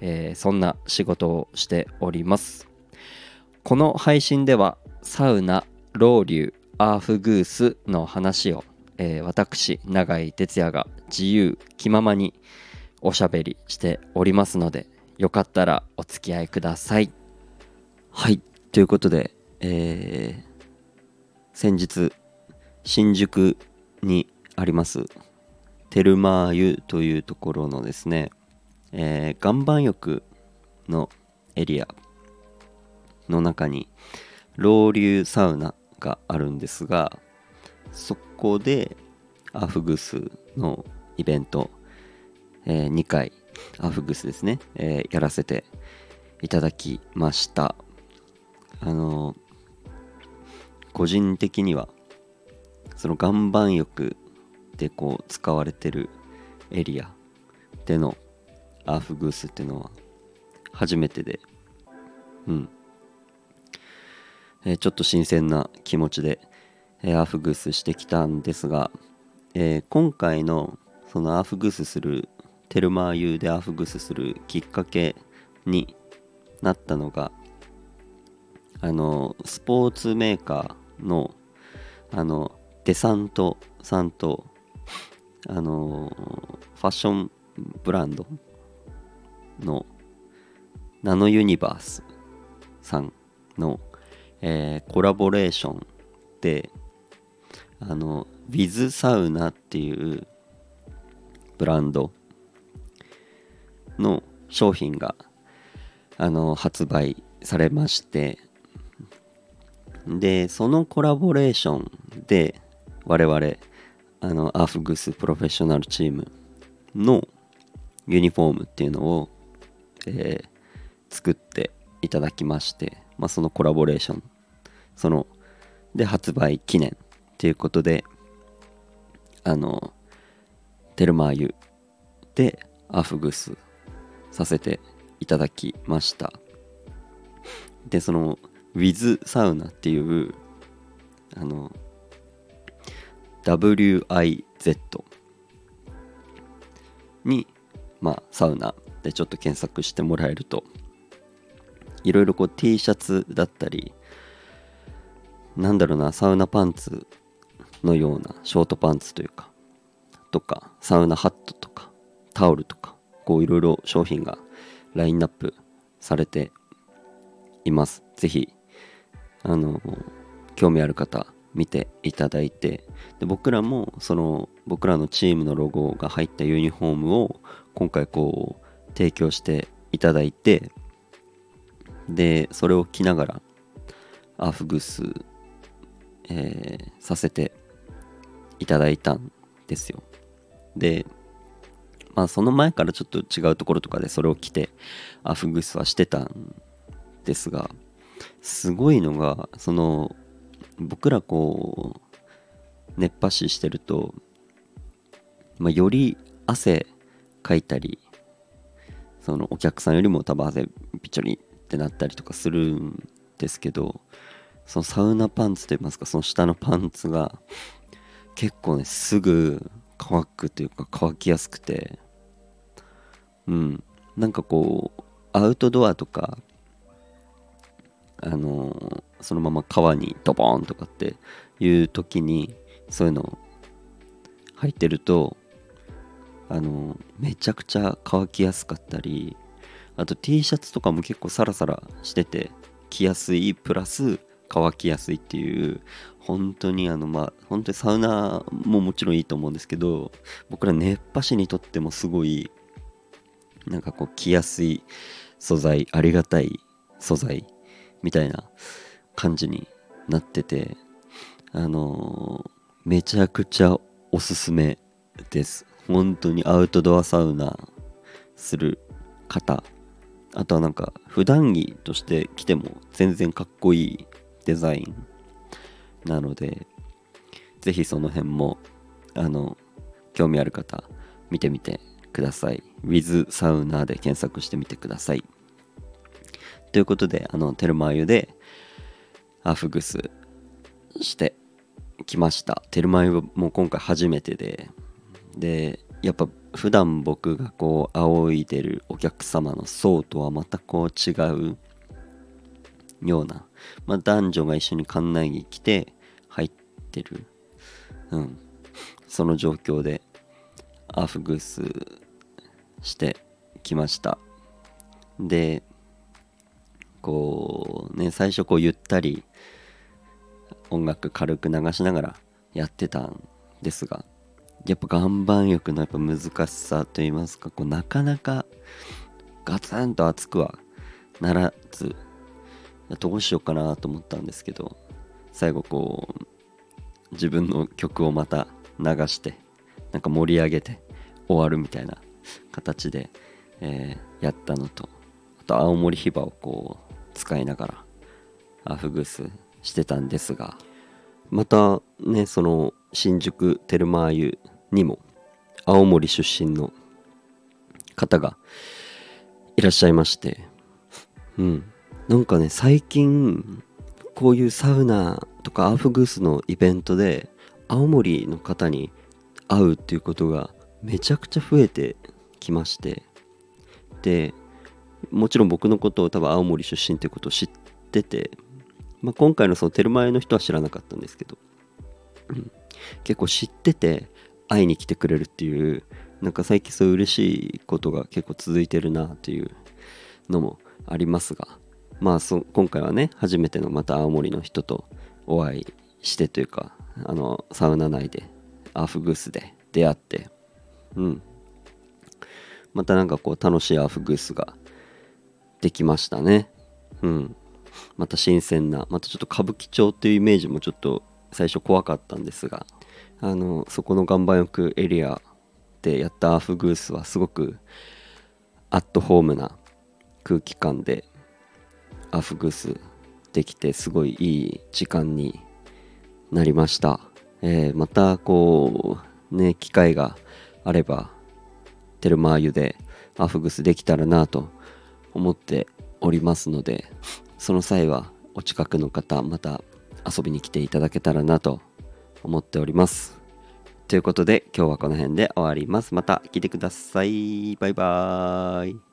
えー、そんな仕事をしております。この配信ではサウナロウリュアーフグースの話を、えー、私永井哲也が自由気ままにおしゃべりしておりますのでよかったらお付き合いください。はい。ということで、えー、先日新宿にありますテルマー湯というところのですね、えー、岩盤浴のエリアの中にロウリュサウナがあるんですがそこでアフグスのイベントえー、2回アフグスですね、えー、やらせていただきました。あの、個人的にはその岩盤浴でこう使われてるエリアでのアーフグースっていうのは初めてで。うん、えー、ちょっと新鮮な気持ちで、えー、アーフグースしてきたんですが、えー、今回のそのアーフグースするテルマーユでアーフグースするきっかけになったのがあのスポーツメーカーのあのデサントさんとあのファッションブランドのナノユニバースさんの、えー、コラボレーションであの Wiz サウナっていうブランドの商品があの発売されましてでそのコラボレーションで我々あのアーフグスプロフェッショナルチームのユニフォームっていうのを、えー、作っていただきまして、まあ、そのコラボレーションそので発売記念っていうことであのテルマーユでアフグスさせていただきました。でその Wiz サウナっていうあの WIZ にまあサウナでちょっと検索してもらえるといろいろこう T シャツだったりなんだろうなサウナパンツのようなショートパンツというかとかサウナハットとかタオルとか構いろいろ商品がラインナップされています。ぜひ、あの、興味ある方、見ていただいてで僕らもその僕らのチームのロゴが入ったユニフォームを今回こう提供していただいてでそれを着ながらアフグス、えー、させていただいたんですよ。でまあその前からちょっと違うところとかでそれを着てアフグスはしてたんですがすごいのがその僕らこう熱波師してると、まあ、より汗かいたりそのお客さんよりも多分汗びちょりってなったりとかするんですけどそのサウナパンツといいますかその下のパンツが結構ねすぐ乾くというか乾きやすくてうん。なんかこうアウトドアとかあのー、そのまま川にドボンとかっていう時にそういうの入ってるとあの、めちゃくちゃ乾きやすかったりあと T シャツとかも結構サラサラしてて着やすいプラス乾きやすいっていう本当にあのまあ本当にサウナももちろんいいと思うんですけど僕ら熱波師にとってもすごいなんかこう着やすい素材ありがたい素材みたいな感じになっててあのー、めちゃくちゃおすすめです。本当にアウトドアサウナする方。あとはなんか普段着として着ても全然かっこいいデザインなのでぜひその辺もあの興味ある方見てみてください。With サウナで検索してみてください。ということであのテルマ湯でアフグスしてきました。テルマー湯もう今回初めてででやっぱ普段僕がこう仰いでるお客様の層とはまたこう違うような、まあ、男女が一緒に館内に来て入ってる、うん、その状況でアフグースしてきました。でこうね最初こうゆったり音楽軽く流しながらやってたんですがやっぱ岩盤浴のやっぱ難しさといいますかこうなかなかガツンと熱くはならずどうしようかなと思ったんですけど最後こう自分の曲をまた流してなんか盛り上げて終わるみたいな形で、えー、やったのとあと青森ヒバをこう使いながらアフグスしてたんですがまたねその新宿テルマー湯にも青森出身の方がいらっしゃいまして。うん。なんかね最近こういうサウナとかアーフグースのイベントで青森の方に会うっていうことがめちゃくちゃ増えてきまして。でもちろん僕のことを多分青森出身ってことを知ってて、まあ、今回のそのテルマエの人は知らなかったんですけど、うん、結構知ってて会いに来てくれるっていうなんか最近そういう嬉しいことが結構続いてるなっていうのもありますがまあそ今回はね初めてのまた青森の人とお会いしてというかあのサウナ内でアーフグースで出会ってうん。またなんかこう楽しいアーフグースができましたね。うん。また新鮮なまたちょっと歌舞伎町っていうイメージもちょっと最初怖かったんですがあのそこの岩盤浴エリアでやったアーフグースはすごくアットホームな空気感でアーフグースできてすごいいい時間になりました、えー、またこうね機会があればテルマー湯でアーフグースできたらなと思っておりますのでその際はお近くの方また遊びに来ていただけたらなと思っております。ということで今日はこの辺で終わります。また聞いてください。バイバーイ。